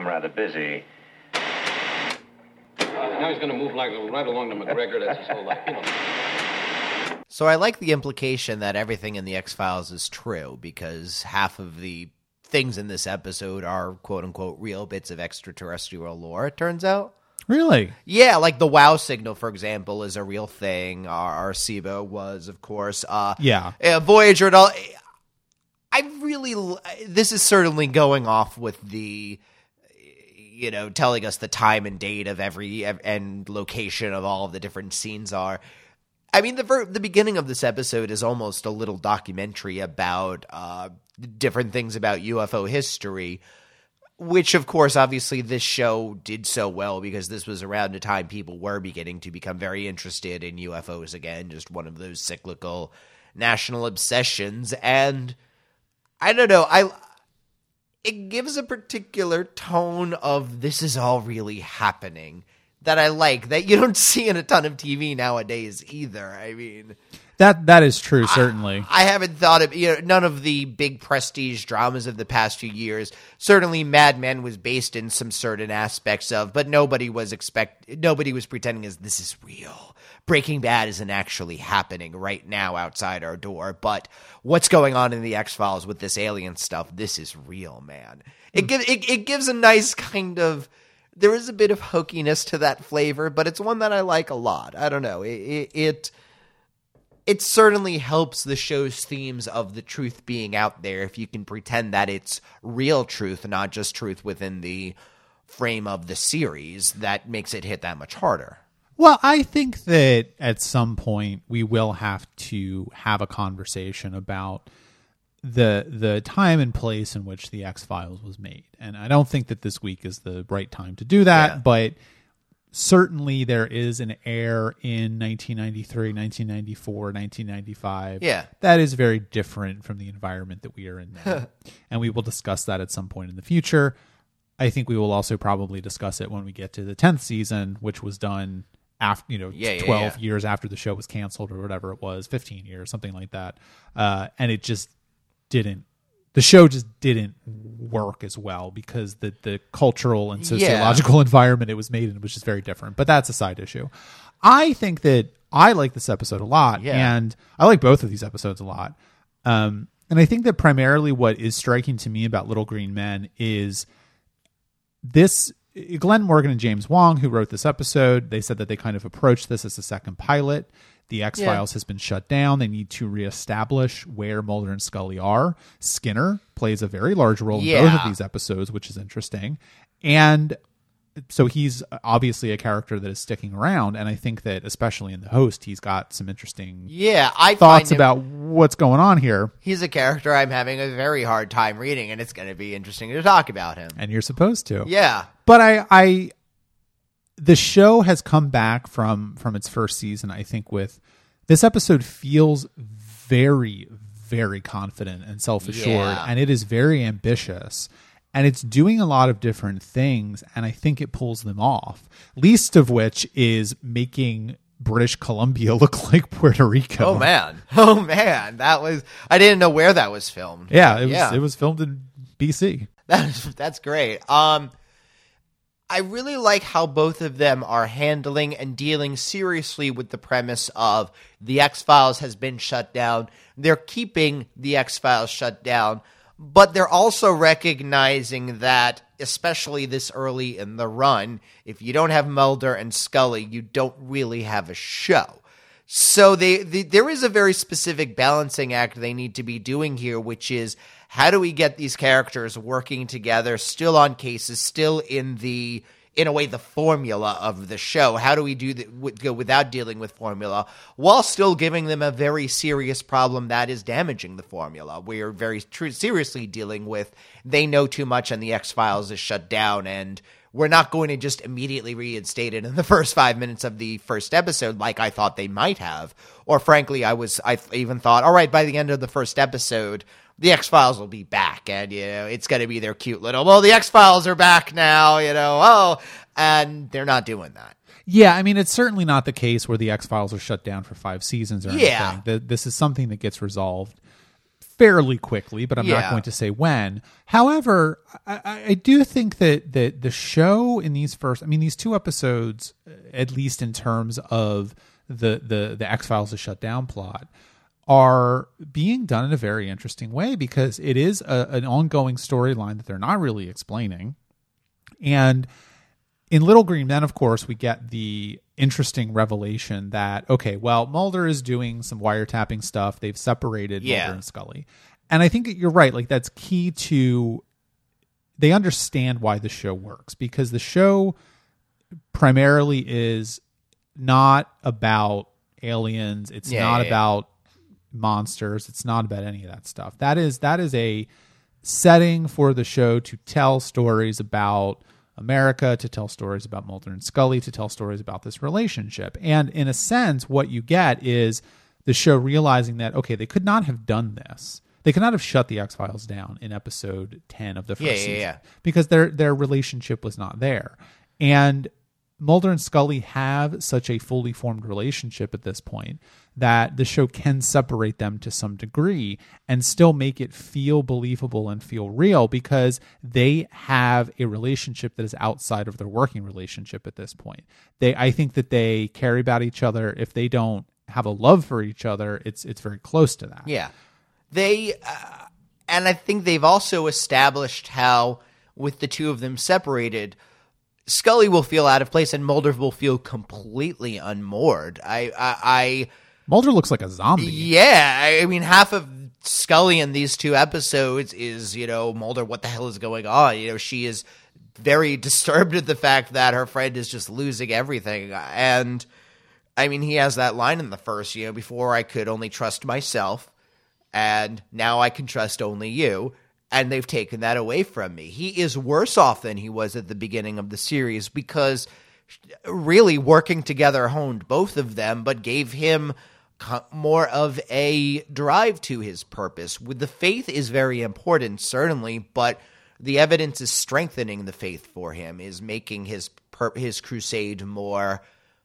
I'm rather busy. Now he's going to move like right along to McGregor. That's his whole life, you know. So I like the implication that everything in the X Files is true because half of the things in this episode are quote unquote real bits of extraterrestrial lore. It turns out. Really? Yeah, like the WoW signal, for example, is a real thing. Our Arecibo was, of course. Uh, Yeah. uh, Voyager and all. I really, this is certainly going off with the, you know, telling us the time and date of every and location of all of the different scenes are. I mean, the ver- the beginning of this episode is almost a little documentary about uh, different things about UFO history, which, of course, obviously this show did so well because this was around a time people were beginning to become very interested in UFOs again, just one of those cyclical national obsessions. And I don't know, I it gives a particular tone of this is all really happening that I like that you don't see in a ton of TV nowadays either. I mean, That that is true, certainly. I haven't thought of you know none of the big prestige dramas of the past few years. Certainly, Mad Men was based in some certain aspects of, but nobody was expect nobody was pretending as this is real. Breaking Bad isn't actually happening right now outside our door, but what's going on in the X Files with this alien stuff? This is real, man. It hmm. gives it, it gives a nice kind of. There is a bit of hokiness to that flavor, but it's one that I like a lot. I don't know. It, it, it it certainly helps the show's themes of the truth being out there if you can pretend that it's real truth, not just truth within the frame of the series. That makes it hit that much harder. Well, I think that at some point we will have to have a conversation about the the time and place in which the X Files was made, and I don't think that this week is the right time to do that. Yeah. But certainly there is an air in 1993, 1994, 1995. Yeah. that is very different from the environment that we are in now, and we will discuss that at some point in the future. I think we will also probably discuss it when we get to the tenth season, which was done after you know Yeah, yeah, twelve yeah. years after the show was canceled or whatever it was, fifteen years, something like that. Uh, and it just didn't. The show just didn't work as well because the the cultural and Yeah. sociological environment it was made in was just very different. But that's a side issue. I think that I like this episode a lot, Yeah. and I like both of these episodes a lot. Um, and I think that primarily what is striking to me about Little Green Men is this Glenn Morgan and James Wong, who wrote this episode, they said that they kind of approached this as a second pilot. The X Files has been shut down. They need to reestablish where Mulder and Scully are. Skinner plays a very large role in both of these episodes, which is interesting. And so he's obviously a character that is sticking around. And I think that, especially in the host, he's got some interesting Yeah, I thoughts him- about what's going on here. He's a character I'm having a very hard time reading, and it's going to be interesting to talk about him. And you're supposed to. Yeah, but I, I, the show has come back from from its first season. I think with this episode feels very, very confident and self assured, Yeah. and it is very ambitious, and it's doing a lot of different things, and I think it pulls them off. Least of which is making British Columbia look like Puerto Rico. Oh man. Oh man. That was I didn't know where that was filmed. yeah, it was Yeah. it was filmed in BC. That's that's great. Um I really like how both of them are handling and dealing seriously with the premise of the X Files has been shut down. They're keeping the X Files shut down, but they're also recognizing that, especially this early in the run, if you don't have Mulder and Scully, you don't really have a show. So they, they there is a very specific balancing act they need to be doing here, which is how do we get these characters working together, still on cases, still in the in a way the formula of the show. How do we do that without dealing with formula while still giving them a very serious problem that is damaging the formula? We are very tr- seriously dealing with they know too much and the X Files is shut down and we're not going to just immediately reinstate it in the first five minutes of the first episode like I thought they might have. Or frankly, I was I even thought, all right, by the end of the first episode, the X Files will be back, and you know it's going to be their cute little. Well, the X Files are back now, you know. Oh, and they're not doing that. Yeah, I mean, it's certainly not the case where the X Files are shut down for five seasons or Yeah. anything. Th- This is something that gets resolved fairly quickly, but I'm not going to say when. However, I, I- do think that that the show in these first, I mean, these two episodes, uh, at least in terms of the the the X Files to shut down plot, are being done in a very interesting way because it is a, an ongoing storyline that they're not really explaining, and in Little Green Men, of course, we get the interesting revelation that okay, well, Mulder is doing some wiretapping stuff. They've separated Yeah. Mulder and Scully, and I think that you're right. Like that's key to they understand why the show works because the show primarily is not about aliens. It's Yeah, not yeah. about monsters. It's not about any of that stuff. That is that is a setting for the show to tell stories about America, to tell stories about Mulder and Scully, to tell stories about this relationship. And in a sense, what you get is the show realizing that okay, they could not have done this. They could not have shut the X Files down in episode ten of the first Yeah, yeah, season yeah. because their their relationship was not there. And Mulder and Scully have such a fully formed relationship at this point that the show can separate them to some degree and still make it feel believable and feel real because they have a relationship that is outside of their working relationship at this point. They I think that they care about each other. If they don't have a love for each other, it's it's very close to that. Yeah. They, uh, and I think they've also established how, with the two of them separated, Scully will feel out of place and Mulder will feel completely unmoored. I, I, Mulder looks like a zombie. Yeah, I mean, half of Scully in these two episodes is, you know, Mulder, what the hell is going on? You know, she is very disturbed at the fact that her friend is just losing everything. And, I mean, he has that line in the first, you know, before I could only trust myself, and now I can trust only you. And they've taken that away from me. He is worse off than he was at the beginning of the series because really working together honed both of them, but gave him more of a drive to his purpose. The faith is very important, certainly, but the evidence is strengthening the faith for him, is making his his crusade more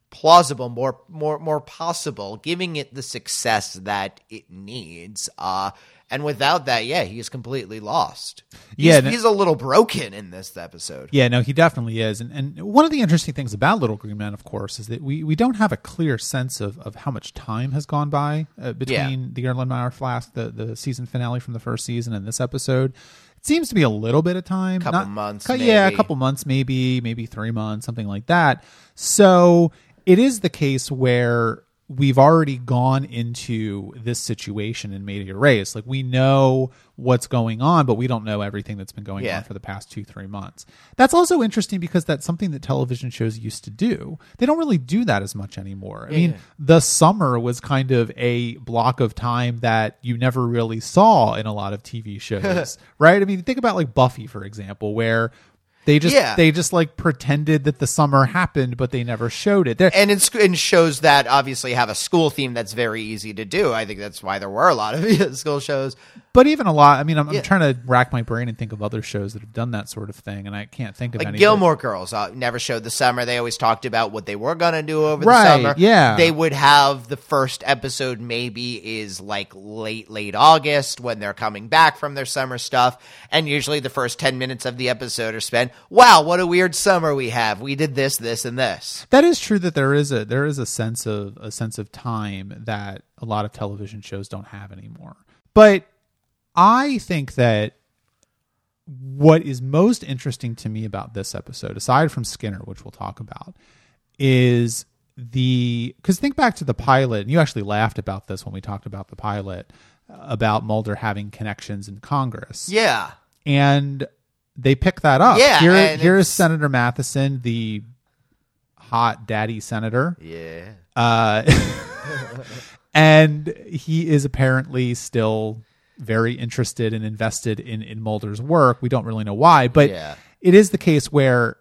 plausible, more more more possible, giving it the success that it needs. Uh and without that, yeah, he's completely lost. He's, Yeah, and- he's a little broken in this episode. Yeah, no, he definitely is. And and one of the interesting things about Little Green Man, of course, is that we, we don't have a clear sense of, of how much time has gone by uh, between the Erlenmeyer Flask, the, the season finale from the first season, and this episode. It seems to be a little bit of time. Couple months, cou- Yeah, a couple months, maybe, maybe three months, something like that. So it is the case where we've already gone into this situation and made it erase. Like we know what's going on, but we don't know everything that's been going Yeah. on for the past two, three months. That's also interesting because that's something that television shows used to do. They don't really do that as much anymore. I mean, yeah. the summer was kind of a block of time that you never really saw in a lot of TV shows, right? I mean, think about like Buffy, for example, where they just Yeah. they just like pretended that the summer happened, but they never showed it. There, and in, sc- in shows that obviously have a school theme that's very easy to do. I think that's why there were a lot of school shows. but even a lot. I mean, I'm, Yeah. I'm trying to rack my brain and think of other shows that have done that sort of thing, and I can't think of Like any. Gilmore Girls uh, never showed the summer. They always talked about what they were gonna do over Right, the summer. yeah. they would have the first episode maybe is like late late August when they're coming back from their summer stuff, and usually the first ten minutes of the episode are spent. Wow, what a weird summer we have. We did this, this, and this. That is true that there is a there is a sense of a sense of time that a lot of television shows don't have anymore. But I think that what is most interesting to me about this episode, aside from Skinner, which we'll talk about, is the because think back to the pilot, and you actually laughed about this when we talked about the pilot about Mulder having connections in Congress Yeah, and they pick that up. Yeah, here, here is Senator Matheson, the hot daddy senator, yeah. uh, and he is apparently still very interested and invested in in Mulder's work. We don't really know why, but Yeah. it is the case where.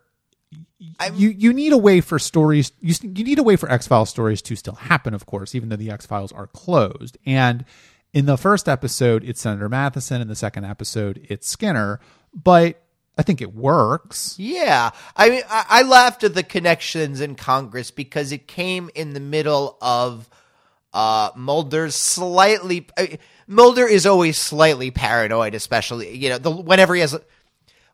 I'm- You you need a way for stories you you need a way for X Files stories to still happen, of course, even though the X Files are closed. And in the first episode, it's Senator Matheson. In the second episode, it's Skinner. But I think it works. Yeah, I mean, I, I laughed at the connections in Congress because it came in the middle of Uh, Mulder's slightly. Uh, Mulder is always slightly paranoid, especially you know the whenever he has.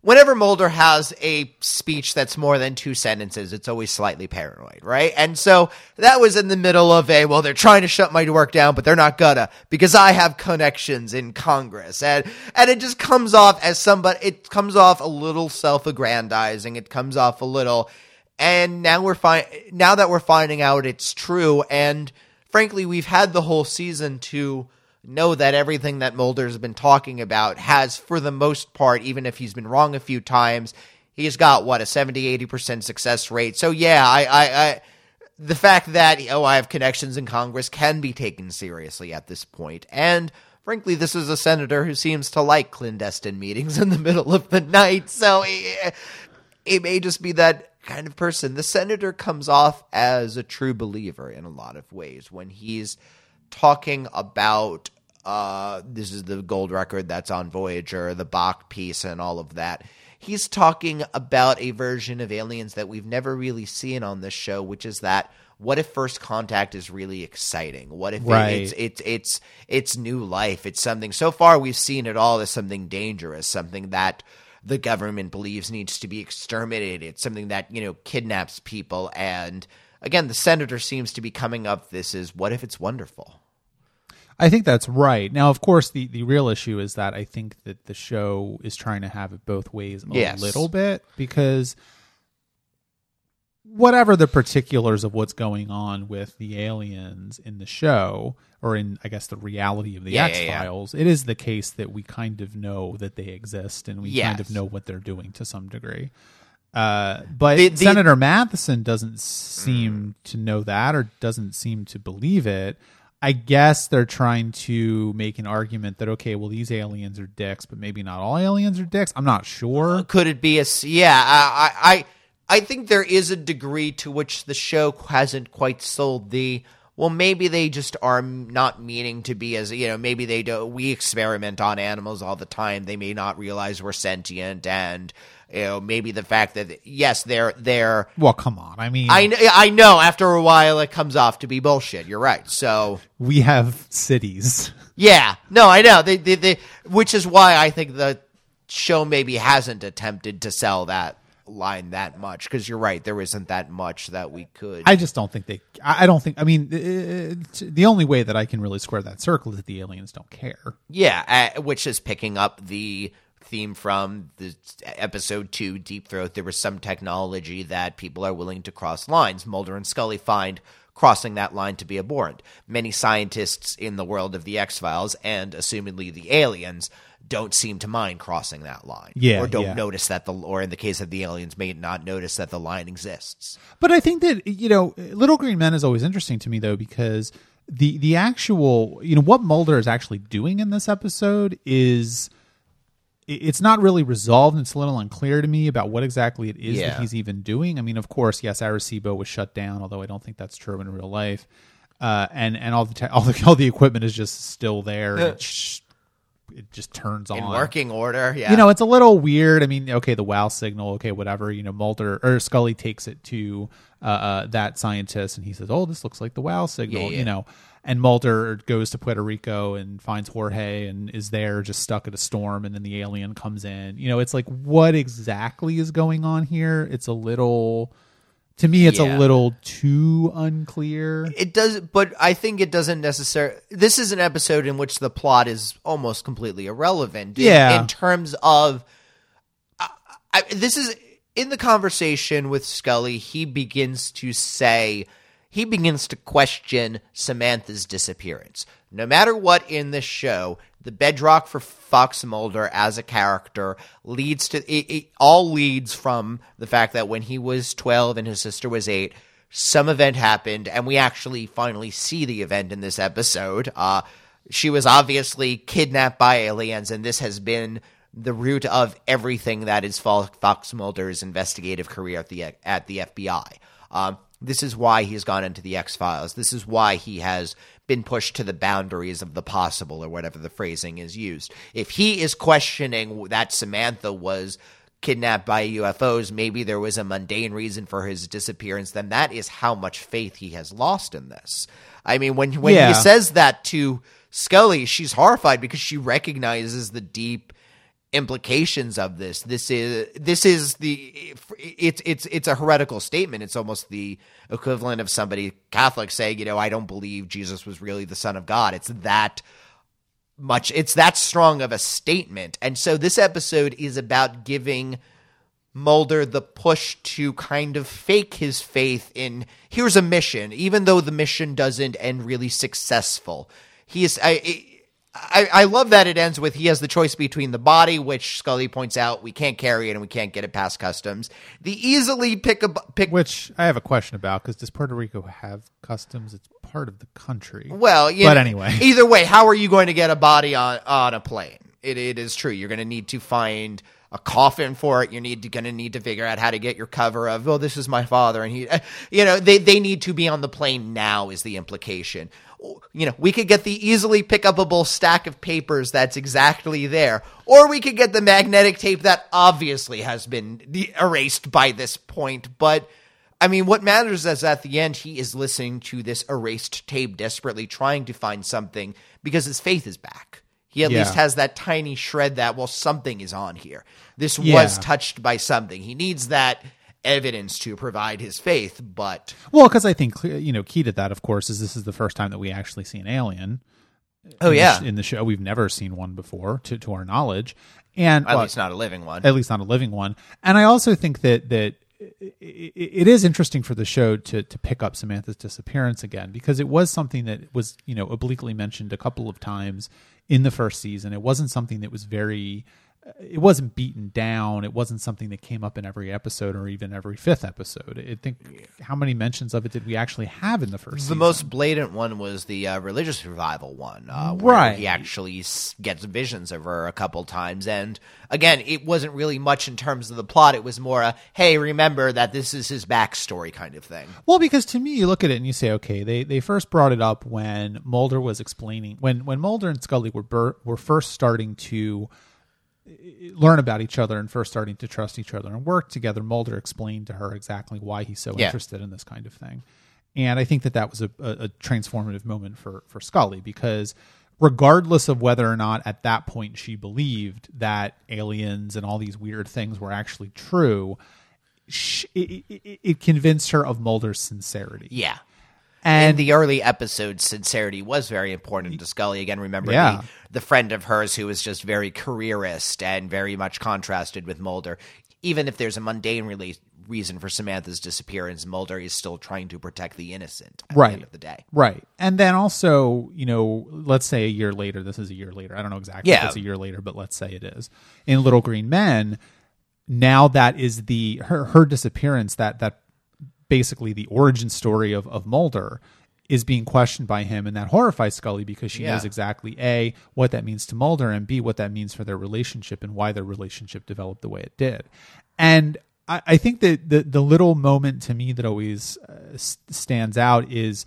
Whenever Mulder has a speech that's more than two sentences, it's always slightly paranoid, right? And so that was in the middle of a, well, they're trying to shut my work down, but they're not gonna, because I have connections in Congress. And, and it just comes off as somebody, it comes off a little self-aggrandizing. It comes off a little, and now we're fine, now that we're finding out it's true, and frankly, we've had the whole season to, know that everything that Mulder's been talking about has, for the most part, even if he's been wrong a few times, he's got what a 70 80% success rate. So yeah, I, I, I the fact that oh I have connections in Congress can be taken seriously at this point, and frankly, this is a senator who seems to like clandestine meetings in the middle of the night. So it, it may just be that kind of person. The senator comes off as a true believer in a lot of ways when he's talking about uh, this is the gold record that's on Voyager, the Bach piece, and all of that. He's talking about a version of aliens that we've never really seen on this show, which is that what if first contact is really exciting? What if Right. it, it's it's it's it's new life? It's something. So far, we've seen it all as something dangerous, something that the government believes needs to be exterminated. It's something that you know kidnaps people. And again, the senator seems to be coming up. This is what if it's wonderful? I think that's right. Now, of course, the, the real issue is that I think that the show is trying to have it both ways a Yes. little bit because whatever the particulars of what's going on with the aliens in the show, or in, I guess, the reality of the Yeah, yeah, X yeah. Files, it is the case that we kind of know that they exist and we kind of know what they're doing to some degree. Uh, but The- the- Senator Matheson doesn't seem to know that or doesn't seem to believe it. I guess they're trying to make an argument that okay, well these aliens are dicks, but maybe not all aliens are dicks. I'm not sure. Could it be a yeah? I I I I think there is a degree to which the show hasn't quite sold the. Well, maybe they just are not meaning to be as you know. Maybe they do. We experiment on animals all the time. They may not realize we're sentient, and you know maybe the fact that yes, they're they're. Well, come on. I mean, I I know after a while it comes off to be bullshit. You're right. So we have cities. yeah, no, I know. They, they, they, which is why I think the show maybe hasn't attempted to sell that line that much because you're right. There isn't that much that we could. I just don't think they. I don't think. I mean, the only way that I can really square that circle is that the aliens don't care. yeah, uh, which is picking up the theme from the episode two, Deep Throat. There was some technology that people are willing to cross lines. Mulder and Scully find crossing that line to be abhorrent. Many scientists in the world of the X Files and assumedly the aliens don't seem to mind crossing that line. Yeah, Or don't yeah. notice that the or in the case of the aliens may not notice that the line exists. But I think that you know, Little Green Men is always interesting to me though because the the actual you know what Mulder is actually doing in this episode is it's not really resolved. and It's a little unclear to me about what exactly it is Yeah. that he's even doing. I mean, of course, yes, Arecibo was shut down, although I don't think that's true in real life. Uh, and and all the te- all the all the equipment is just still there. and it, sh- it just turns on In working order, yeah. you know, it's a little weird. I mean, okay, the wow signal, okay, whatever. You know, Mulder or Scully takes it to uh, uh, that scientist, and he says, "Oh, this looks like the wow signal." Yeah, yeah. You know, and Mulder goes to Puerto Rico and finds Jorge and is there just stuck at a storm, and then the alien comes in. You know, it's like what exactly is going on here? It's a little. To me, it's Yeah. a little too unclear. it does but i think it doesn't necessarily this is an episode in which the plot is almost completely irrelevant in, Yeah. in terms of I, I, this is in the conversation with scully he begins to say he begins to question samantha's disappearance. No matter what in this show the bedrock for Fox Mulder as a character leads to it, it all leads from the fact that when he was 12 and his sister was 8 some event happened and we actually finally see the event in this episode. Uh she was obviously kidnapped by aliens and this has been the root of everything that is Fox Mulder's investigative career at the at the FBI um this is why he's gone into the X Files. This is why he has been pushed to the boundaries of the possible, or whatever the phrasing is used. If he is questioning that Samantha was kidnapped by UFOs, maybe there was a mundane reason for his disappearance, then that is how much faith he has lost in this. I mean, when when Yeah. he says that to Scully, she's horrified because she recognizes the deep implications of this. This is this is the it's it's it's a heretical statement. It's almost the equivalent of somebody Catholic saying, you know, I don't believe Jesus was really the Son of God. It's that much it's that strong of a statement. And so this episode is about giving Mulder the push to kind of fake his faith in here's a mission, even though the mission doesn't end really successful. He is I I, I love that it ends with he has the choice between the body, which Scully points out we can't carry it and we can't get it past customs. The easily pick a pick Which I have a question about because does Puerto Rico have customs? It's part of the country. Well, But know, anyway. either way, how are you going to get a body on on a plane? It it is true. You're going to need to find a coffin for it. You're need going to need to figure out how to get your cover of. Oh, this is my father, and he, eh, you know, they they need to be on the plane now. Is the implication? You know, we could get the easily pick upable stack of papers that's exactly there, or we could get the magnetic tape that obviously has been erased by this point, but. I mean, what matters is at the end, he is listening to this erased tape, desperately trying to find something because his faith is back. He at Yeah. least has that tiny shred that, well, something is on here. This Yeah. was touched by something. He needs that evidence to provide his faith, but Well, because I think you know, key to that, of course, is this is the first time that we actually see an alien. oh in yeah, sh- in the show, we've never seen one before, to to our knowledge, and at well, least not a living one. at least not a living one. And I also think that that it is interesting for the show to to pick up Samantha's disappearance again because it was something that was you know obliquely mentioned a couple of times in the first season. It wasn't something that was very it wasn't beaten down. It wasn't something that came up in every episode or even every fifth episode. I think how many mentions of it did we actually have in the first? The season? most blatant one was the uh, religious revival one, uh, where Right. He actually gets visions of her a couple times, and again, it wasn't really much in terms of the plot. It was more a "Hey, remember that this is his backstory" kind of thing. Well, because to me, you look at it and you say, okay, they, they first brought it up when Mulder was explaining when when Mulder and Scully were bur- were first starting to learn about each other and first starting to trust each other and work together. Mulder explained to her exactly why he's so Yeah. interested in this kind of thing, and I think that that was a, a, transformative moment for for Scully because. Regardless of whether or not at that point she believed that aliens and all these weird things were actually true, sh- it, it, it convinced her of Mulder's sincerity. Yeah. And in the early episodes, sincerity was very important to Scully. Again, remember Yeah. the, the friend of hers who was just very careerist and very much contrasted with Mulder. Even if there's a mundane reason for Samantha's disappearance, Mulder is still trying to protect the innocent at Right. the end of the day. Right. And then also, you know, let's say a year later, this is a year later. I don't know exactly if Yeah. it's a year later, but let's say it is. In Little Green Men, now that is the her her disappearance, that that basically the origin story of, of Mulder is being questioned by him and that horrifies Scully because she Yeah. knows exactly A, what that means to Mulder and B, what that means for their relationship and why their relationship developed the way it did. And I, I think that the, the little moment to me that always uh, stands out is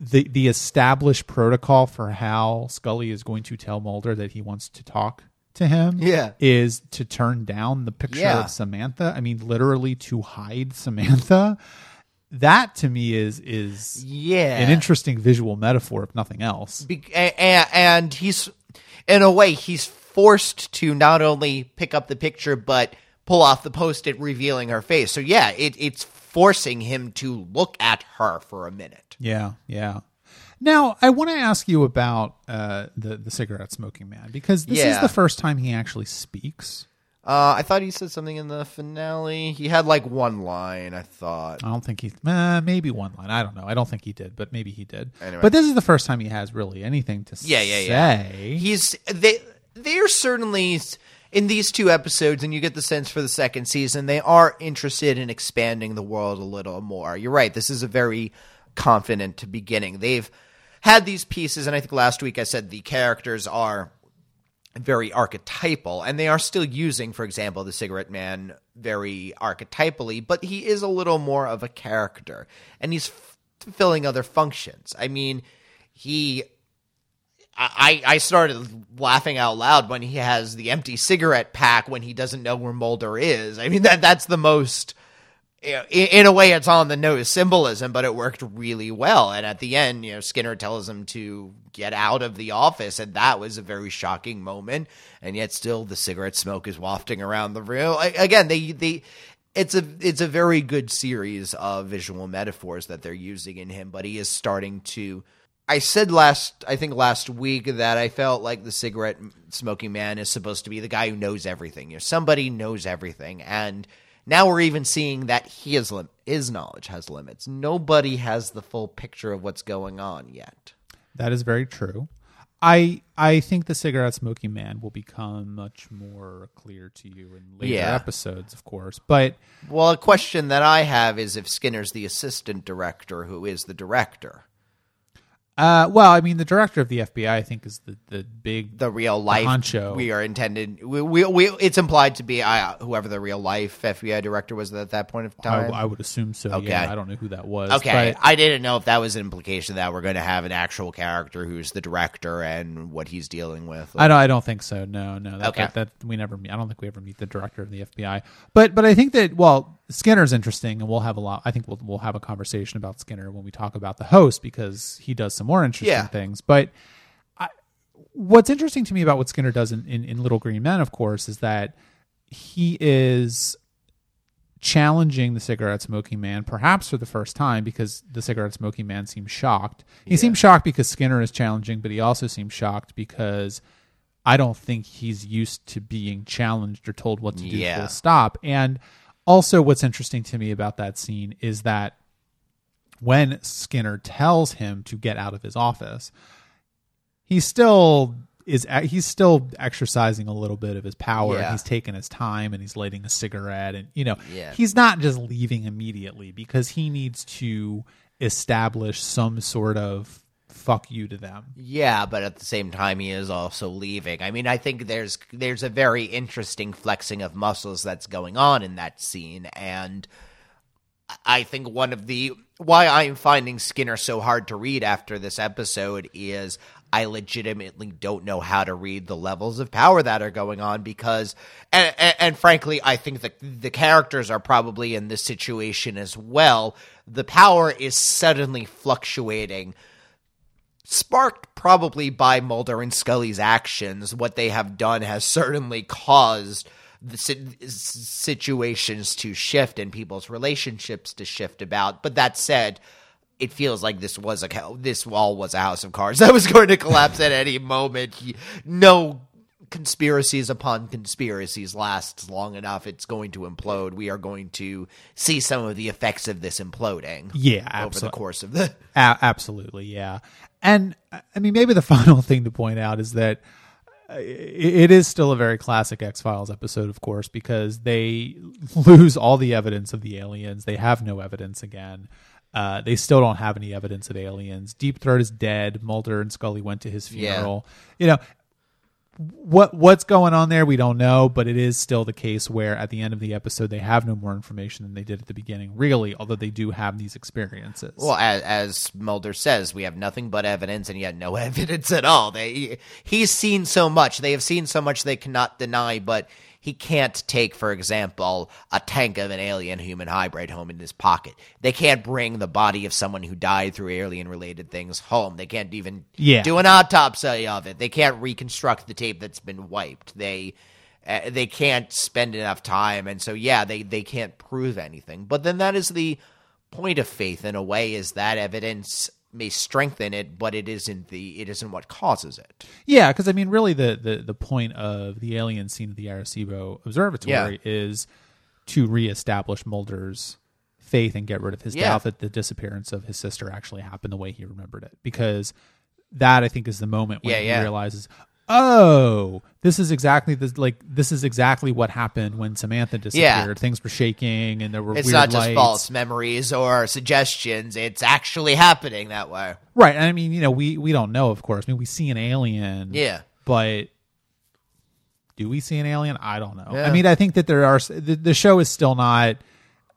the, the established protocol for how Scully is going to tell Mulder that he wants to talk to him Yeah. is to turn down the picture Yeah. of Samantha. I mean, literally to hide Samantha. That to me is is Yeah. an interesting visual metaphor, if nothing else. Be- a- a- and he's in a way he's forced to not only pick up the picture but pull off the post-it revealing her face so yeah it, it's forcing him to look at her for a minute Yeah, yeah. Now I want to ask you about uh, the the cigarette smoking man because this is the first time he actually speaks. Uh, i thought he said something in the finale he had like one line i thought I don't think he uh, maybe one line. I don't know. I don't think he did, but maybe he did. Anyway. But this is the first time he has really anything to say. yeah yeah yeah say. he's they they're certainly in these two episodes and you get the sense for the second season they are interested in expanding the world a little more you're right this is a very confident beginning they've had these pieces and i think last week i said the characters are very archetypal and they are still using for example the cigarette man very archetypally but he is a little more of a character and he's f- fulfilling other functions i mean he I, I started laughing out loud when he has the empty cigarette pack when he doesn't know where Mulder is. I mean that that's the most in, a way it's on the nose symbolism, but it worked really well. And at the end, you know, Skinner tells him to get out of the office, and that was a very shocking moment. And yet, still, the cigarette smoke is wafting around the room. Again, they they it's a it's a very good series of visual metaphors that they're using in him, but he is starting to. I said last, I think last week that I felt like the cigarette smoking man is supposed to be the guy who knows everything. You know, somebody knows everything, and now we're even seeing that his lim- his knowledge has limits. Nobody has the full picture of what's going on yet. That is very true. I I think the cigarette smoking man will become much more clear to you in later Yeah. episodes, of course. But Well, a question that I have is if Skinner's the assistant director, who is the director? Uh, well, I mean, the director of the FBI, I think, is the the big the real life honcho. we are intended we, we, we it's implied to be uh, whoever the real life FBI director was at that point of time. I would assume so. Okay. Yeah, I don't know who that was. okay, I didn't know if that was an implication that we're going to have an actual character who's the director and what he's dealing with. I don't. I don't think so. No, no. That, Okay. that, that we never. Meet, I don't think we ever meet the director of the FBI. But but I think that well, Skinner's interesting, and we'll have a lot. I think we'll we'll have a conversation about Skinner when we talk about the host because he does some more interesting Yeah. things. But I, what's interesting to me about what Skinner does in, in in Little Green Men, of course, is that he is challenging the cigarette smoking man, perhaps for the first time, because the cigarette smoking man seems shocked. He seems shocked because Skinner is challenging, but he also seems shocked because I don't think he's used to being challenged or told what to do Yeah. full stop. And also, what's interesting to me about that scene is that when Skinner tells him to get out of his office, he still is he's still exercising a little bit of his power Yeah. he's taking his time and he's lighting a cigarette and you know Yeah. he's not just leaving immediately because he needs to establish some sort of fuck you to them Yeah, but at the same time, he is also leaving. I mean, I think there's there's a very interesting flexing of muscles that's going on in that scene, and I think one of the why I'm finding Skinner so hard to read after this episode is I legitimately don't know how to read the levels of power that are going on because, and, and, and frankly, I think that the characters are probably in this situation as well. The power is suddenly fluctuating sparked probably by Mulder and Scully's actions, what they have done has certainly caused the situations to shift and people's relationships to shift about. But that said, it feels like this was a this wall was a house of cards that was going to collapse at any moment. No conspiracies upon conspiracies lasts long enough. It's going to implode. We are going to see some of the effects of this imploding. Yeah, over the course of the. A- absolutely, yeah. And I mean, maybe the final thing to point out is that uh, it is still a very classic X Files episode, of course, because they lose all the evidence of the aliens. They have no evidence again. Uh, they still don't have any evidence of aliens. Deep Throat is dead. Mulder and Scully went to his Yeah. funeral. You know, what what's going on there we don't know but it is still the case where at the end of the episode they have no more information than they did at the beginning really although they do have these experiences Well, as, as Mulder says, we have nothing but evidence, and yet no evidence at all. They he's seen so much; they have seen so much they cannot deny. But he can't take, for example, a tank of an alien human hybrid home in his pocket. They can't bring the body of someone who died through alien-related things home. They can't even Yeah. do an autopsy of it. They can't reconstruct the tape that's been wiped. They uh, they can't spend enough time, and so yeah, they they can't prove anything. But then that is the point of faith in a way is that evidence may strengthen it, but it isn't the it isn't what causes it. Yeah, because I mean, really, the, the the point of the alien scene at the Arecibo Observatory is to reestablish Mulder's faith and get rid of his Yeah. doubt that the disappearance of his sister actually happened the way he remembered it. Because that, I think, is the moment when Yeah, he yeah. realizes, oh, this is exactly this like this is exactly what happened when Samantha disappeared. Things were shaking and there were It's weird not just lights. false memories or suggestions; it's actually happening that way. Right. And I mean, you know, we we don't know, of course. I mean, we see an alien. Yeah. But do we see an alien? I don't know. Yeah. I mean, I think that there are the, the show is still not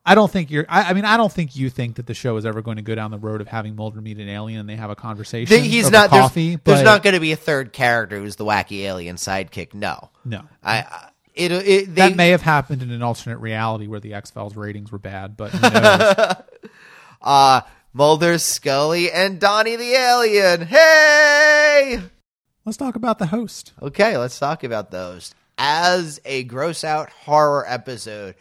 I don't think you're. I, I mean, I don't think you think that the show is ever going to go down the road of having Mulder meet an alien and they have a conversation. Th- he's not. coffee. there's, but there's not going to be a third character who's the wacky alien sidekick. No, no. I. I it, it they, that may have happened in an alternate reality where the X Files ratings were bad, but who knows? uh Mulder, Scully, and Donnie the alien. Hey. Let's talk about the host. Okay, let's talk about those. As a gross out horror episode,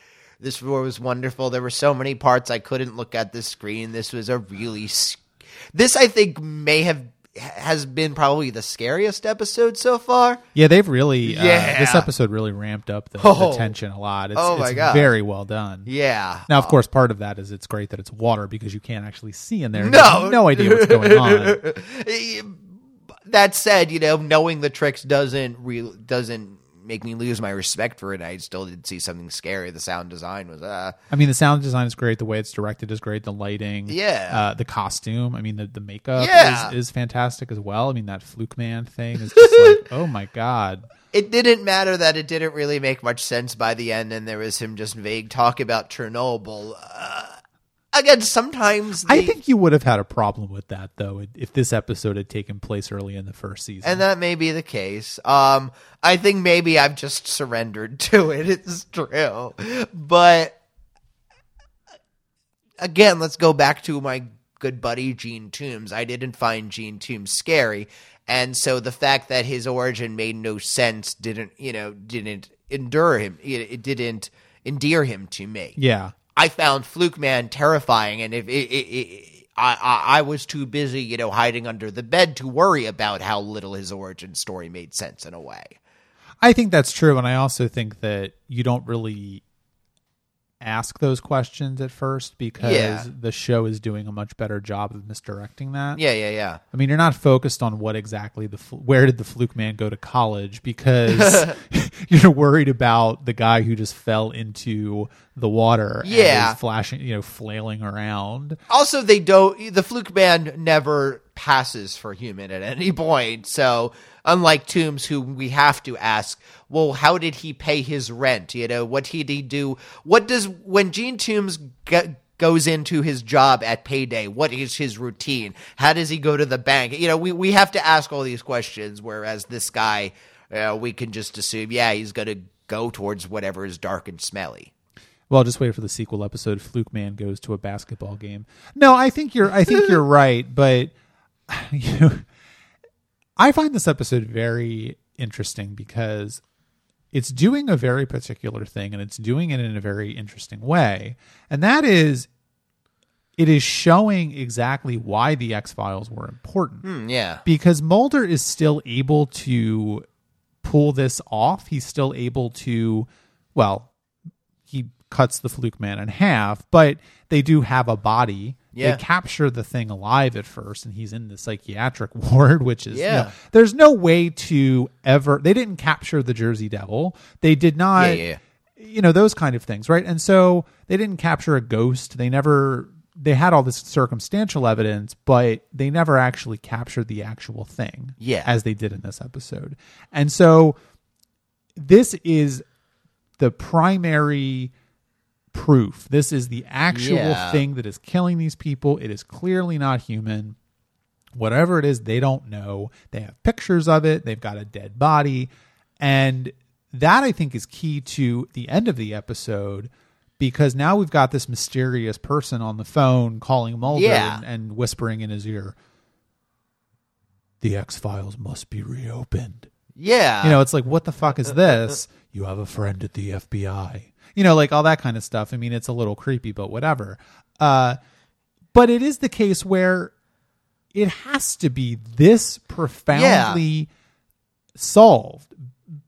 this war was wonderful. There were so many parts I couldn't look at the screen. This was a really. This, I think, may have has been probably the scariest episode so far. Yeah, they've really. Uh, Yeah. this episode really ramped up the, Oh. the tension a lot. It's, Oh my it's God. very well done. Yeah. Now, of course, part of that is it's great that it's water because you can't actually see in there. No. no idea what's going on. that said, you know, knowing the tricks doesn't real doesn't make me lose my respect for it. I still did see something scary. The sound design was uh I mean, the sound design is great. The way it's directed is great. The lighting, Yeah. uh, the costume. I mean, the the makeup Yeah. is, is fantastic as well. I mean, that fluke man thing is just like, oh my god. it didn't matter that it didn't really make much sense by the end, and there was him just vague talk about Chernobyl. Uh, again, sometimes I think you would have had a problem with that though if this episode had taken place early in the first season. and that may be the case. Um, I think maybe I've just surrendered to it. It's true, but again, let's go back to my good buddy Gene Tooms. I didn't find Gene Tooms scary, and so the fact that his origin made no sense didn't, you know, didn't endure him. It, it didn't endear him to me. yeah, I found Fluke Man terrifying, and if it, it, it, I, I I was too busy, you know, hiding under the bed to worry about how little his origin story made sense in a way. I think that's true, and I also think that you don't really ask those questions at first because Yeah. the show is doing a much better job of misdirecting that. Yeah, yeah, yeah. I mean, you're not focused on what exactly the fl- where did the fluke man go to college because you're worried about the guy who just fell into the water, Yeah. is flashing, you know, flailing around. Also, they don't. The Fluke Man never passes for human at any point. So, unlike Tooms, who we have to ask, well, how did he pay his rent? You know, what did he do? What does when Gene Tooms g- goes into his job at payday? What is his routine? How does he go to the bank? You know, we we have to ask all these questions. Whereas this guy, uh, we can just assume, yeah, he's going to go towards whatever is dark and smelly. Well, just wait for the sequel episode. Fluke Man goes to a basketball game. No, I think you're. I think you're right, but you know, I find this episode very interesting because it's doing a very particular thing, and it's doing it in a very interesting way, and that is, it is showing exactly why the X Files were important Hmm, yeah. because Mulder is still able to pull this off. He's still able to, well, he cuts the fluke man in half, but they do have a body. Yeah. They capture the thing alive at first, and he's in the psychiatric ward, which is, you know, there's no way to ever, they didn't capture the Jersey Devil. They did not, Yeah, yeah, you know, those kind of things, right? And so they didn't capture a ghost. They never, they had all this circumstantial evidence, but they never actually captured the actual thing Yeah. as they did in this episode. And so this is the primary proof. This is the actual Yeah. thing that is killing these people. It is clearly not human. Whatever it is, they don't know. They have pictures of it. They've got a dead body. And that I think is key to the end of the episode because now we've got this mysterious person on the phone calling Mulder Yeah. and, and whispering in his ear, The X Files must be reopened. Yeah. You know, it's like, what the fuck is this? You have a friend at the FBI. You know, like all that kind of stuff. I mean, it's a little creepy, but whatever. Uh, but it is the case where it has to be this profoundly solved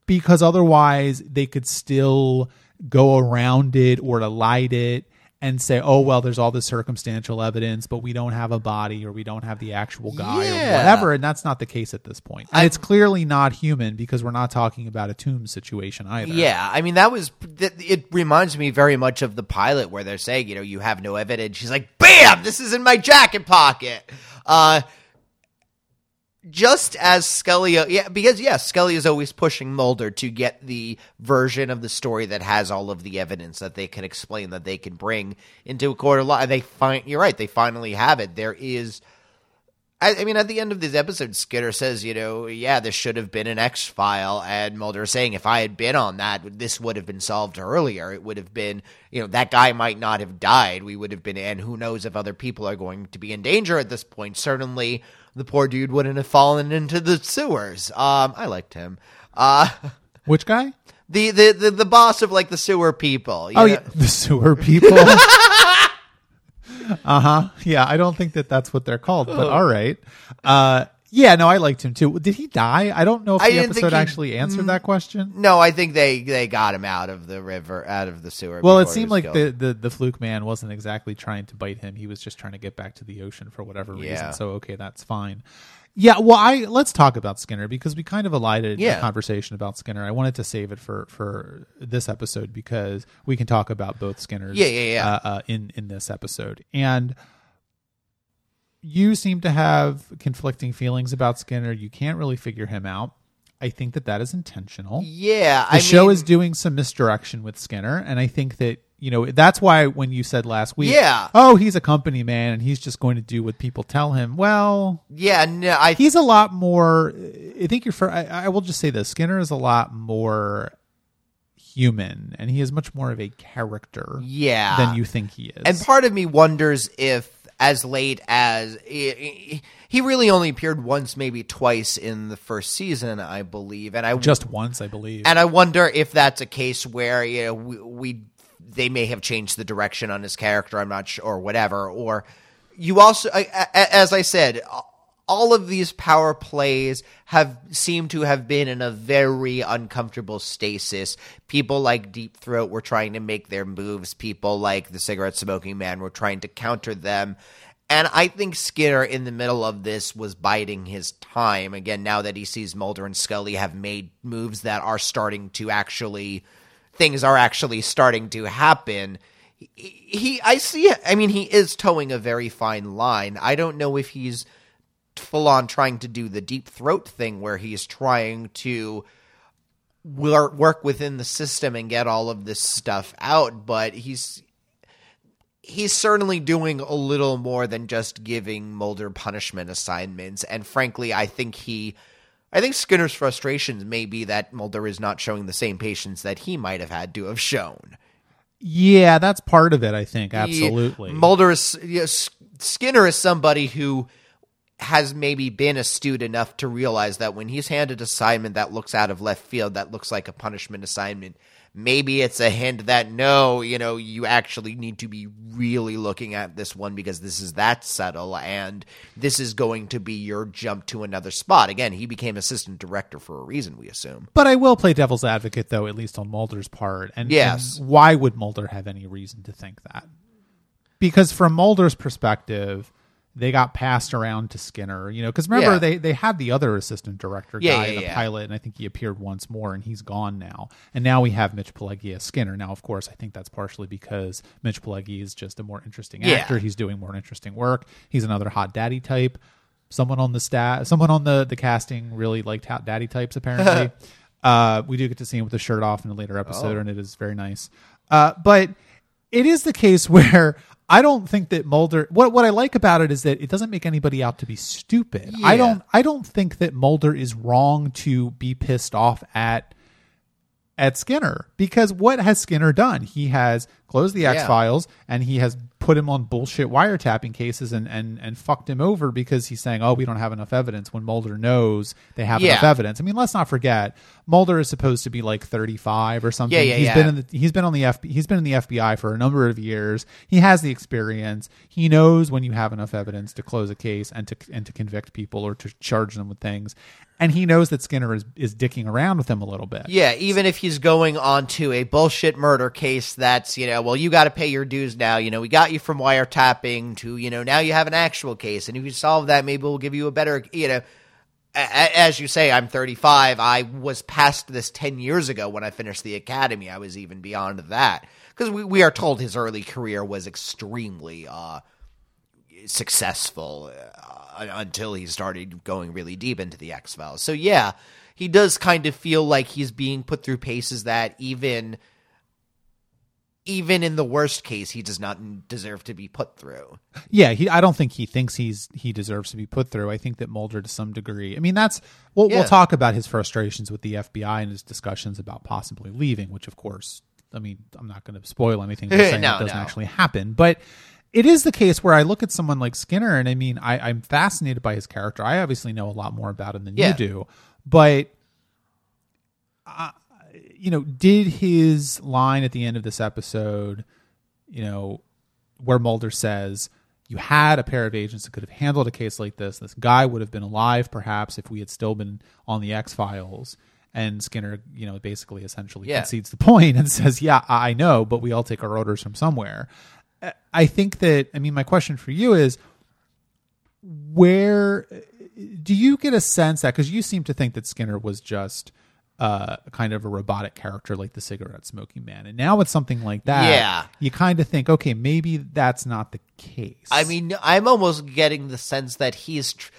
because otherwise they could still go around it or to light it and say, oh, well, there's all this circumstantial evidence, but we don't have a body or we don't have the actual guy Yeah. or whatever. And that's not the case at this point. And I- it's clearly not human because we're not talking about a tomb situation either. Yeah, I mean that was it. Reminds me very much of the pilot where they're saying, you know, you have no evidence. She's like, "Bam! This is in my jacket pocket." Uh, just as Scully, yeah, because yeah, Scully is always pushing Mulder to get the version of the story that has all of the evidence that they can explain that they can bring into a court of law. And they find you're right, they finally have it. There is, I, I mean, at the end of this episode, Skinner says, you know, yeah, this should have been an X file, and Mulder is saying, if I had been on that, this would have been solved earlier. It would have been, you know, that guy might not have died. We would have been, and who knows if other people are going to be in danger at this point. Certainly the poor dude wouldn't have fallen into the sewers. Um, I liked him. Uh, Which guy? the, the, the, the boss of like the sewer people. Oh know? yeah, the sewer people. uh huh. Yeah, I don't think that that's what they're called, Oh. but all right. Uh, yeah, no, I liked him too. Did he die? I don't know if I the episode he- actually answered that question. No, I think they, they got him out of the river, out of the sewer. Well, it seemed like killed. the, the the fluke man wasn't exactly trying to bite him. He was just trying to get back to the ocean for whatever reason. So okay, that's fine. Yeah, well, I let's talk about Skinner because we kind of elided Yeah. a conversation about Skinner. I wanted to save it for for this episode because we can talk about both Skinners. Yeah, yeah, yeah. Uh, uh, in in this episode, and you seem to have conflicting feelings about Skinner. You can't really figure him out. I think that that is intentional Yeah, the I show mean, is doing some misdirection with Skinner, and I think that you know that's why when you said last week, Yeah. oh, he's a company man and he's just going to do what people tell him. Well, Yeah, no, I he's a lot more. I think you're. For, I, I will just say this: Skinner is a lot more human, and he is much more of a character yeah than you think he is. And part of me wonders if, as late as he really only appeared once, maybe twice in the first season, I believe, and I just once, I believe. and I wonder if that's a case where you know we, we they may have changed the direction on his character. I'm not sure, or whatever. Or you also, as I said, all of these power plays have seemed to have been in a very uncomfortable stasis. People like Deep Throat were trying to make their moves. People like the cigarette smoking man were trying to counter them. And I think Skinner in the middle of this was biding his time. Again, now that he sees Mulder and Scully have made moves that are starting to actually, things are actually starting to happen. He, I see, I mean, he is toeing a very fine line. I don't know if he's full on trying to do the deep throat thing where he's trying to wor- work within the system and get all of this stuff out, but he's he's certainly doing a little more than just giving Mulder punishment assignments. And frankly, I think he I think Skinner's frustrations may be that Mulder is not showing the same patience that he might have had to have shown. yeah, that's part of it. I think absolutely. He- Mulder is yes, Skinner is somebody who has maybe been astute enough to realize that when he's handed assignment that looks out of left field, that looks like a punishment assignment. Maybe it's a hint that no, you know, you actually need to be really looking at this one because this is that subtle and this is going to be your jump to another spot. Again, he became assistant director for a reason, we assume. But I will play devil's advocate, though, at least on Mulder's part. And, Yes. and why would Mulder have any reason to think that? Because from Mulder's perspective, they got passed around to Skinner, you know, because remember Yeah. they, they had the other assistant director Yeah, guy yeah, in the pilot, and I think he appeared once more, and he's gone now. And now we have Mitch Pileggi as Skinner. Now, of course, I think that's partially because Mitch Pileggi is just a more interesting actor. He's doing more interesting work. He's another hot daddy type. Someone on the staff, someone on the the casting really liked hot daddy types. Apparently, uh, we do get to see him with the shirt off in a later episode, and it is very nice. Uh, but it is the case where I don't think that Mulder. What what I like about it is that it doesn't make anybody out to be stupid. I don't. I don't think that Mulder is wrong to be pissed off at at Skinner because what has Skinner done? He has closed the X Files and he has put him on bullshit wiretapping cases and, and and fucked him over because he's saying, "Oh, we don't have enough evidence." When Mulder knows they have enough evidence. I mean, let's not forget Mulder is supposed to be like thirty five or something. Yeah, yeah, He's yeah. been in the he's been on the FBI, he's been in the FBI for a number of years. He has the experience. He knows when you have enough evidence to close a case and to and to convict people or to charge them with things. And he knows that Skinner is is dicking around with him a little bit. Yeah, even if he's going on to a bullshit murder case that's, you know, well, you got to pay your dues now. You know, we got you from wiretapping to, you know, now you have an actual case. And if you solve that, maybe we'll give you a better, you know, a- as you say, I'm 35. I was past this 10 years ago when I finished the academy. I was even beyond that. Because we, we are told his early career was extremely uh, successful. Uh, until he started going really deep into the X Files. So yeah, he does kind of feel like he's being put through paces that even even in the worst case he does not deserve to be put through. Yeah, he I don't think he thinks he's he deserves to be put through. I think that Mulder to some degree. I mean, that's we'll, Yeah. we'll talk about his frustrations with the FBI and his discussions about possibly leaving, which of course, I mean, I'm not going to spoil anything by saying No, it doesn't no. actually happen, but it is the case where I look at someone like Skinner and I mean, I, I'm fascinated by his character. I obviously know a lot more about him than Yeah. you do, but you know, did his line at the end of this episode, you know, where Mulder says, You had a pair of agents that could have handled a case like this. This guy would have been alive, perhaps, if we had still been on the X Files. And Skinner, you know, basically essentially Yeah. concedes the point and says, Yeah, I know, but we all take our orders from somewhere. I think that, I mean, my question for you is where do you get a sense that because you seem to think that Skinner was just uh, kind of a robotic character like the cigarette smoking man, and now with something like that, Yeah. you kind of think, okay, maybe that's not the case. I mean, I'm almost getting the sense that he's. Tr-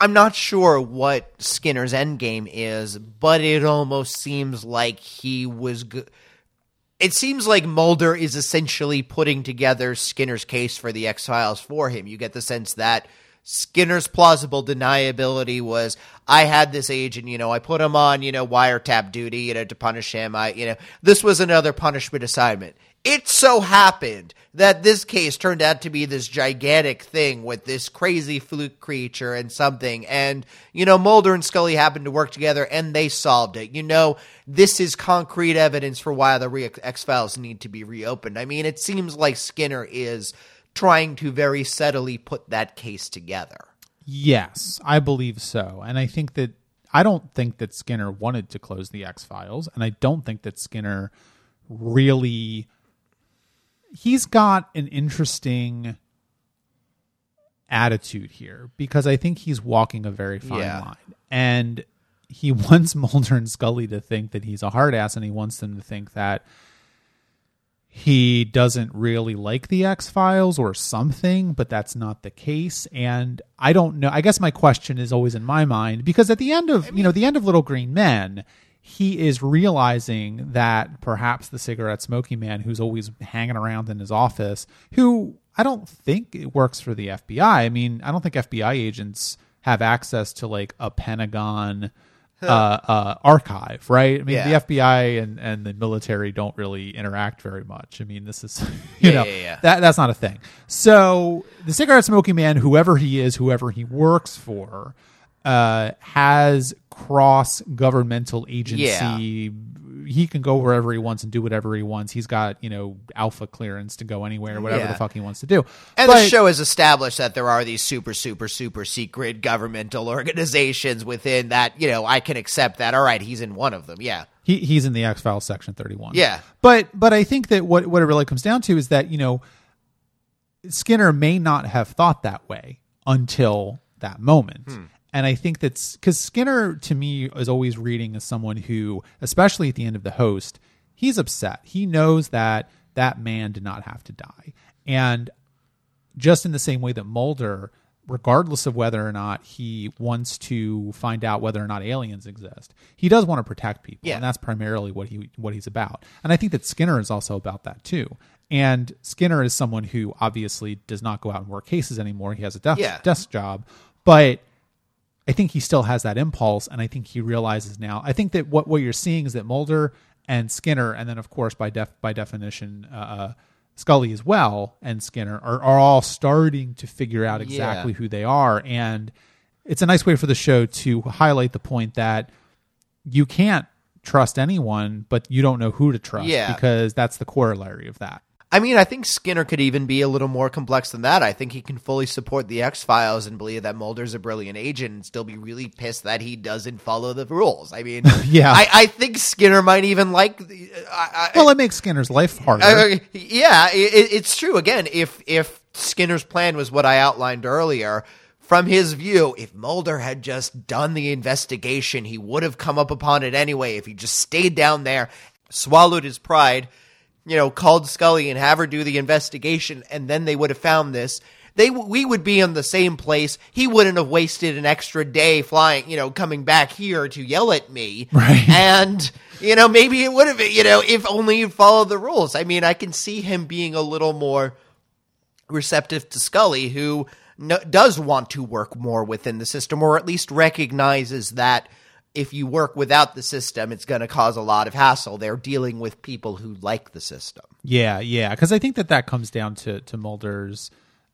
I'm not sure what Skinner's end game is, but it almost seems like he was. Go- it seems like Mulder is essentially putting together Skinner's case for the X Files for him. You get the sense that Skinner's plausible deniability was I had this agent, you know, I put him on, you know, wiretap duty, you know, to punish him. I, you know, this was another punishment assignment. It so happened that this case turned out to be this gigantic thing with this crazy fluke creature and something. And, you know, Mulder and Scully happened to work together and they solved it. You know, this is concrete evidence for why the X Files need to be reopened. I mean, it seems like Skinner is trying to very subtly put that case together. yes, I believe so, and I think that I don't think that Skinner wanted to close the X Files, and I don't think that Skinner really. He's got an interesting attitude here because I think he's walking a very fine Yeah. line. And he wants Mulder and Scully to think that he's a hard ass and he wants them to think that he doesn't really like the X Files or something, but that's not the case. And I don't know. I guess my question is always in my mind because at the end of, you know, the end of Little Green Men, he is realizing that perhaps the cigarette smoking man who's always hanging around in his office, who I don't think it works for the FBI. I mean, I don't think FBI agents have access to like a Pentagon uh, uh, archive, right? I mean, Yeah. the FBI and, and the military don't really interact very much. I mean, this is, you Yeah, know, yeah, yeah. that that's not a thing. So the cigarette smoking man, whoever he is, whoever he works for, uh, has cross governmental agency. He can go wherever he wants and do whatever he wants. He's got you know alpha clearance to go anywhere, whatever Yeah. the fuck he wants to do. And But- the show has established that there are these super, super, super secret governmental organizations within that, you know, I can accept that. All right, he's in one of them. Yeah. He he's in the X Files section thirty one. Yeah. But but I think that what what it really comes down to is that, you know, Skinner may not have thought that way until that moment. Hmm. And I think that's because Skinner to me is always reading as someone who, especially at the end of the host, he's upset. He knows that that man did not have to die. And just in the same way that Mulder, regardless of whether or not he wants to find out whether or not aliens exist, he does want to protect people, Yeah. and that's primarily what he what he's about. And I think that Skinner is also about that too. And Skinner is someone who obviously does not go out and work cases anymore. He has a desk, Yeah. desk job, but I think he still has that impulse, and I think he realizes now. I think that what what you're seeing is that Mulder and Skinner, and then of course by def by definition, uh, uh, Scully as well, and Skinner are are all starting to figure out exactly Yeah. who they are, and it's a nice way for the show to highlight the point that you can't trust anyone, but you don't know who to trust Yeah. because that's the corollary of that. I mean, I think Skinner could even be a little more complex than that. I think he can fully support the X Files and believe that Mulder's a brilliant agent and still be really pissed that he doesn't follow the rules. I mean, Yeah. I, I think Skinner might even like. The, I, I, Well, it makes Skinner's life harder. Uh, yeah, it, it's true. Again, if if Skinner's plan was what I outlined earlier, from his view, if Mulder had just done the investigation, he would have come up upon it anyway. If he just stayed down there, swallowed his pride, you know, called Scully and have her do the investigation, and then they would have found this. they we would be in the same place. He wouldn't have wasted an extra day flying, you know, coming back here to yell at me. Right. And you know, maybe it would have, you know, if only you followed the rules. I mean, I can see him being a little more receptive to Scully, who no, does want to work more within the system, or at least recognizes that if you work without the system, it's going to cause a lot of hassle. They're dealing with people who like the system. Yeah, yeah, because I think that that comes down to to Mulder's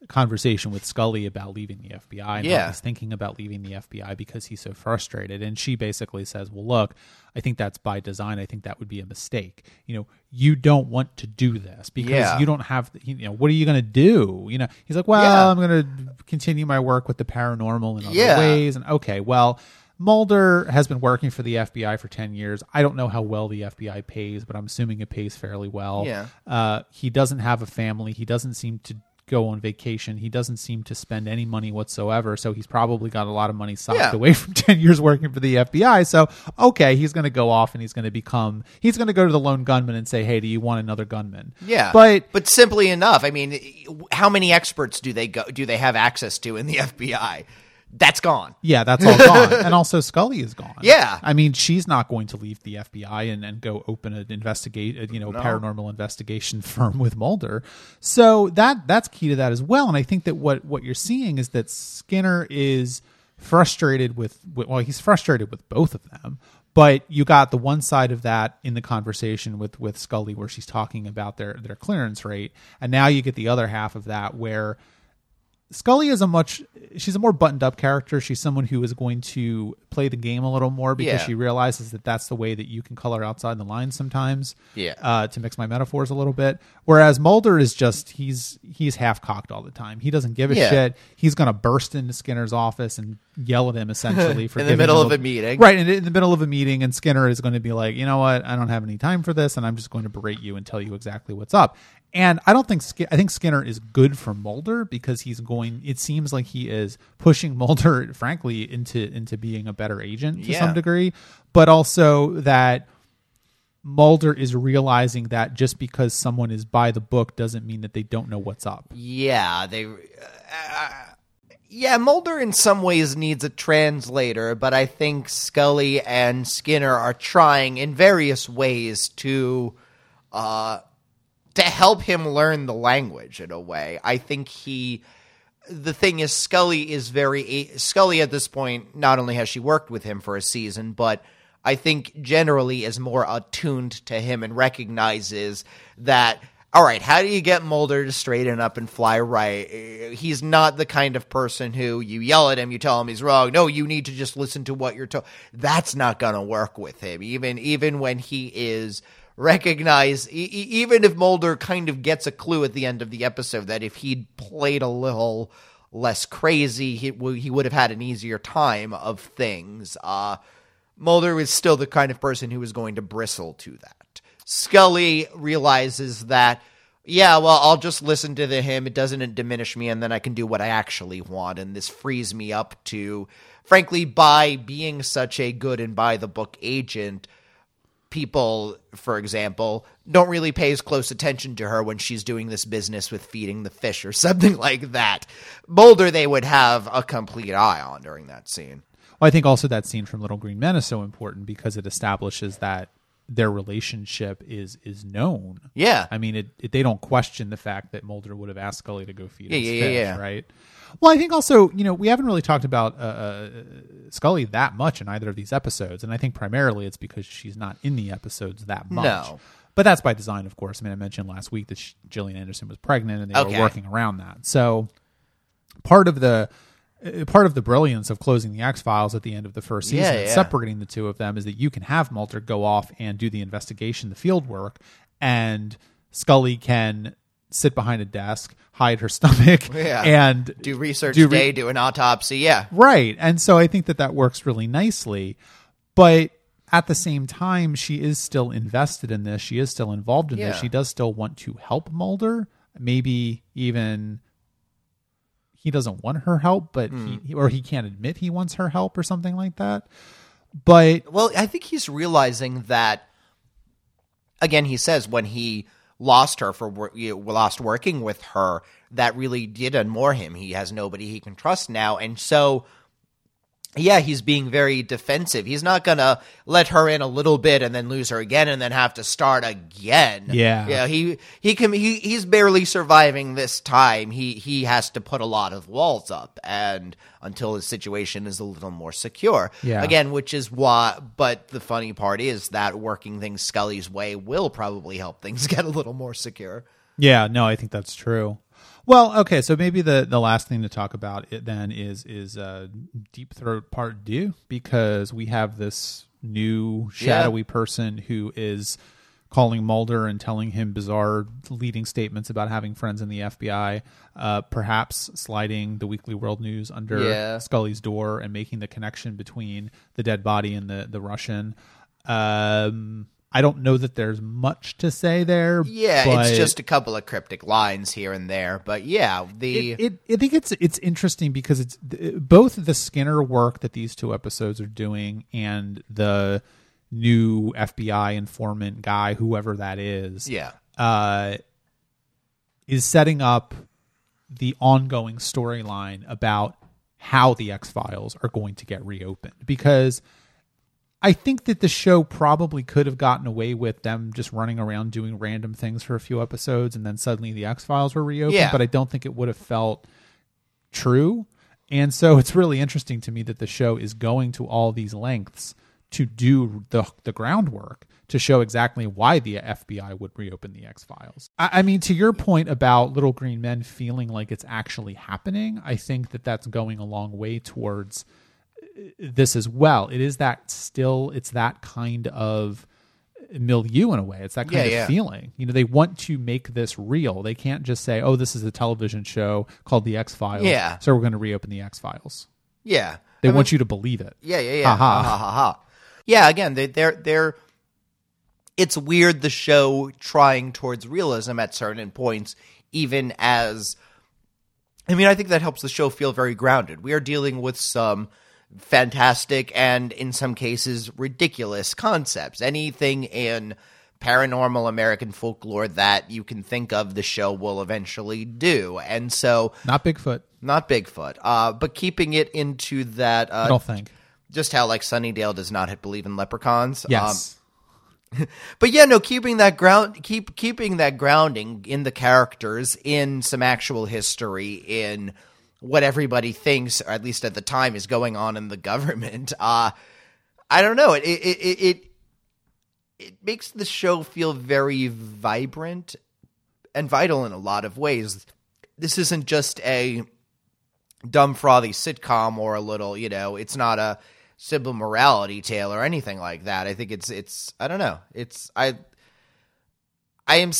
conversation with Scully about leaving the FBI. And Yeah. he's thinking about leaving the FBI because he's so frustrated. And she basically says, "Well, look, I think that's by design. I think that would be a mistake. You know, you don't want to do this because Yeah. you don't have. You know, what are you going to do? You know." He's like, "Well, Yeah. I'm going to continue my work with the paranormal in other Yeah. ways." And okay, well. Mulder has been working for the FBI for 10 years. I don't know how well the FBI pays, but I'm assuming it pays fairly well. Yeah. Uh, he doesn't have a family. He doesn't seem to go on vacation. He doesn't seem to spend any money whatsoever. So he's probably got a lot of money socked Yeah. away from 10 years working for the FBI. So, okay, he's going to go off and he's going to become, he's going to go to the lone gunman and say, hey, do you want another gunman? Yeah, But but simply enough. I mean, how many experts do they go? Do they have access to in the FBI? That's gone. Yeah, that's all gone. and also Scully is gone. Yeah. I mean, she's not going to leave the FBI and, and go open an investigate, a, you know, paranormal investigation firm with Mulder. So that that's key to that as well. And I think that what what you're seeing is that Skinner is frustrated with, with well, he's frustrated with both of them. But you got the one side of that in the conversation with with Scully where she's talking about their their clearance rate, and now you get the other half of that where Scully is a much she's a more buttoned up character. She's someone who is going to play the game a little more because Yeah. she realizes that that's the way that you can color outside the lines sometimes. Yeah. Uh, to mix my metaphors a little bit. Whereas Mulder is just he's he's half cocked all the time. He doesn't give a Yeah. shit. He's gonna burst into Skinner's office and yell at him essentially for In the middle of a meeting. Right, in, in the middle of a meeting, and Skinner is going to be like, you know what, I don't have any time for this, and I'm just going to berate you and tell you exactly what's up. And I don't think I think Skinner is good for Mulder because he's going. It seems like he is pushing Mulder, frankly, into into being a better agent to Yeah. some degree, but also that Mulder is realizing that just because someone is by the book doesn't mean that they don't know what's up. Yeah, they. Uh, yeah, Mulder in some ways needs a translator, but I think Scully and Skinner are trying in various ways to uh, to help him learn the language in a way. I think he. The thing is, Scully is very Scully at this point. Not only has she worked with him for a season, but I think generally is more attuned to him and recognizes that. All right, how do you get Mulder to straighten up and fly right? He's not the kind of person who you yell at him, you tell him he's wrong. No, you need to just listen to what you're told. That's not going to work with him. Even even when he is recognized, e- e- even if Mulder kind of gets a clue at the end of the episode that if he'd played a little less crazy, he, w- he would have had an easier time of things. Uh, Mulder is still the kind of person who is going to bristle to that. Scully realizes that, yeah, well, I'll just listen to the him. It doesn't diminish me, and then I can do what I actually want. And this frees me up to, frankly, by being such a good and by the book agent, people, for example, don't really pay as close attention to her when she's doing this business with feeding the fish or something like that. Mulder, they would have a complete eye on during that scene. Well, I think also that scene from Little Green Men is so important because it establishes that their relationship is is known. Yeah. I mean, it, it they don't question the fact that Mulder would have asked Scully to go feed Yeah, his yeah, yeah, fish, yeah. right? Well, I think also, you know, we haven't really talked about uh, uh, Scully that much in either of these episodes, and I think primarily it's because she's not in the episodes that much. No. But that's by design, of course. I mean, I mentioned last week that she, Gillian Anderson was pregnant, and they Okay. were working around that. So part of the uh, part of the brilliance of closing the X Files at the end of the first season, Yeah, yeah. separating the two of them, is that you can have Mulder go off and do the investigation, the field work, and Scully can sit behind a desk, hide her stomach, Yeah. and Do research Do re- day, do an autopsy. Yeah. Right. And so I think that that works really nicely. But at the same time, she is still invested in this. She is still involved in this. She does still want to help Mulder. Maybe even he doesn't want her help, but Hmm. he or he can't admit he wants her help or something like that. But Well, I think he's realizing that. Again, he says when he lost her for you know, lost working with her that really did unmoor him. He has nobody he can trust now, and so yeah, he's being very defensive. He's not gonna let her in a little bit and then lose her again and then have to start again. Yeah. yeah. He he can he he's barely surviving this time. He he has to put a lot of walls up and until his situation is a little more secure. Yeah. Again, which is why. But the funny part is that working things Scully's way will probably help things get a little more secure. Yeah, no, I think that's true. Well, okay, so maybe the the last thing to talk about it then is is uh, Deep Throat Part Two because we have this new shadowy person who is calling Mulder and telling him bizarre leading statements about having friends in the FBI, uh, perhaps sliding the Weekly World News under Yeah. Scully's door and making the connection between the dead body and the the Russian. Um, I don't know that there's much to say there. Yeah, but it's just a couple of cryptic lines here and there, but yeah, the it, it, I think it's it's interesting because it's both the Skinner work that these two episodes are doing and the new FBI informant guy, whoever that is, yeah. uh, is setting up the ongoing storyline about how the X Files are going to get reopened. Because I think that the show probably could have gotten away with them just running around doing random things for a few episodes and then suddenly the X Files were reopened. Yeah. But I don't think it would have felt true. And so it's really interesting to me that the show is going to all these lengths to do the the groundwork to show exactly why the FBI would reopen the X Files. I, I mean, to your point about Little Green Men feeling like it's actually happening, I think that that's going a long way towards this as well. It is that still, it's that kind of milieu in a way. It's that kind Yeah, of yeah. feeling. You know, they want to make this real. They can't just say, "Oh, this is a television show called The X Files." Yeah. so we're going to reopen the X Files. Yeah. They I mean, want you to believe it. Yeah, yeah, yeah. Ha ha ha ha. Yeah, again, they they're they're it's weird the show trying towards realism at certain points, even as I mean, I think that helps the show feel very grounded. We are dealing with some fantastic and in some cases ridiculous concepts. Anything in paranormal American folklore that you can think of, the show will eventually do. And so, Not Bigfoot. not Bigfoot, uh, but keeping it into that. Uh, I don't think. just how like Sunnydale does not believe in leprechauns. Yes. Um, but yeah, no, keeping that ground, keep keeping that grounding in the characters, in some actual history, in what everybody thinks, or at least at the time, is going on in the government. Uh, I don't know. It it it it, it makes the show feel very vibrant and vital in a lot of ways. This isn't just a dumb frothy sitcom or a little, you know, it's not a simple morality tale or anything like that. I think it's it's I don't know. It's I I am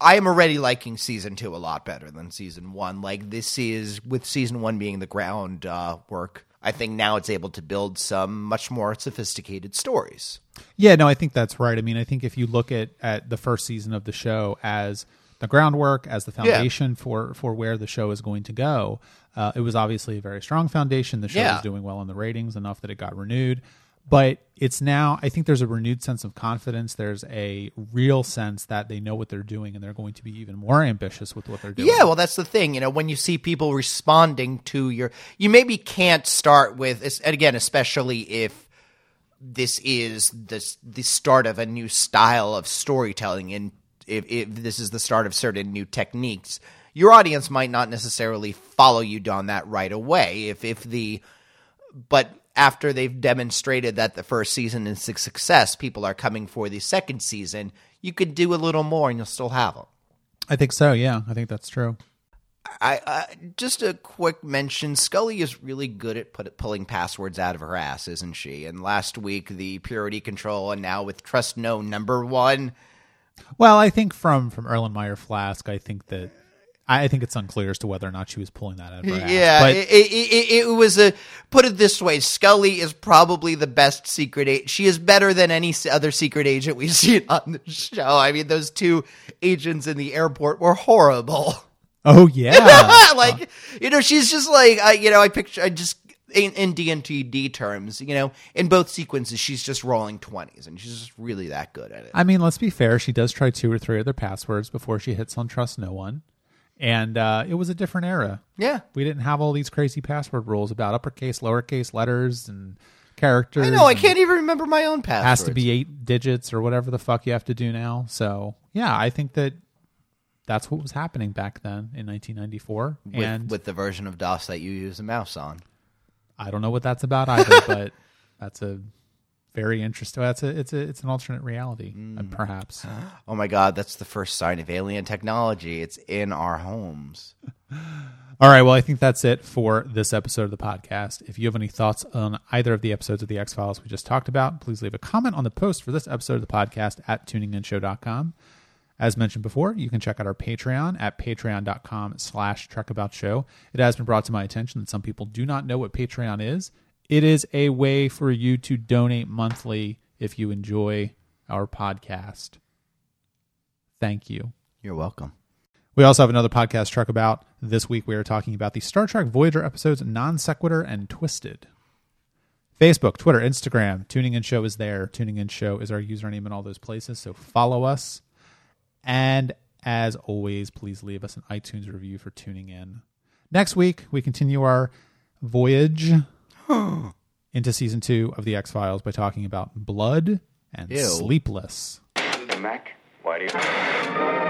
I am already liking season 2 a lot better than season 1. Like this is with season 1 being the ground uh work. I think now it's able to build some much more sophisticated stories. Yeah, no, I think that's right. I mean, I think if you look at at the first season of the show as the groundwork, as the foundation for for where the show is going to go, uh, it was obviously a very strong foundation. The show Yeah. was doing well in the ratings enough that it got renewed. But it's now, I think there's a renewed sense of confidence. There's a real sense that they know what they're doing and they're going to be even more ambitious with what they're doing. Yeah, well, that's the thing. You know, when you see people responding to your, you maybe can't start with, and again, especially if this is the the start of a new style of storytelling, and if, if this is the start of certain new techniques, your audience might not necessarily follow you down that right away. If if the, but after they've demonstrated that the first season is a success, people are coming for the second season. You could do a little more, and you'll still have them. I think so. Yeah, I think that's true. I, I just a quick mention. Scully is really good at put, pulling passwords out of her ass, isn't she? And last week the purity control, and now with trust no number one. Well, I think from from Erlenmeyer Flask, I think that I think it's unclear as to whether or not she was pulling that out of her ass. Yeah, but it, it, it, it was a put it this way: Scully is probably the best secret agent. She is better than any other secret agent we've seen on the show. I mean, those two agents in the airport were horrible. oh yeah, like you know she's just like I you know I picture I just in, in D&D terms, you know, in both sequences, she's just rolling 20s and she's just really that good at it. I mean, let's be fair. She does try two or three other passwords before she hits on trust no one. And uh, it was a different era. yeah. We didn't have all these crazy password rules about uppercase, lowercase letters and characters. I know, I can't even remember my own password. Has to be eight digits or whatever the fuck you have to do now. So, yeah, I think that that's what was happening back then in 1994. with, and with the version of DOS that you use a mouse on. I don't know what that's about either, but that's a very interesting. That's a it's a it's an alternate reality, uh, Mm. perhaps. Oh my god, that's the first sign of alien technology. It's in our homes. All right, well, I think that's it for this episode of the podcast. If you have any thoughts on either of the episodes of the X Files we just talked about, please leave a comment on the post for this episode of the podcast at tuninginshow.com. As mentioned before, you can check out our Patreon at patreon.com slash truckaboutshow. It has been brought to my attention that some people do not know what Patreon is. It is a way for you to donate monthly if you enjoy our podcast. Thank you. You're welcome. We also have another podcast truck about. This week we are talking about the Star Trek Voyager episodes Non Sequitur and Twisted. Facebook, Twitter, Instagram, Tuning In Show is there. Tuning In Show is our username in all those places, so follow us. And as always, please leave us an iTunes review for tuning in. Next week, we continue our voyage into season two of The X Files by talking about blood and Ew. sleepless. Mac, why do you...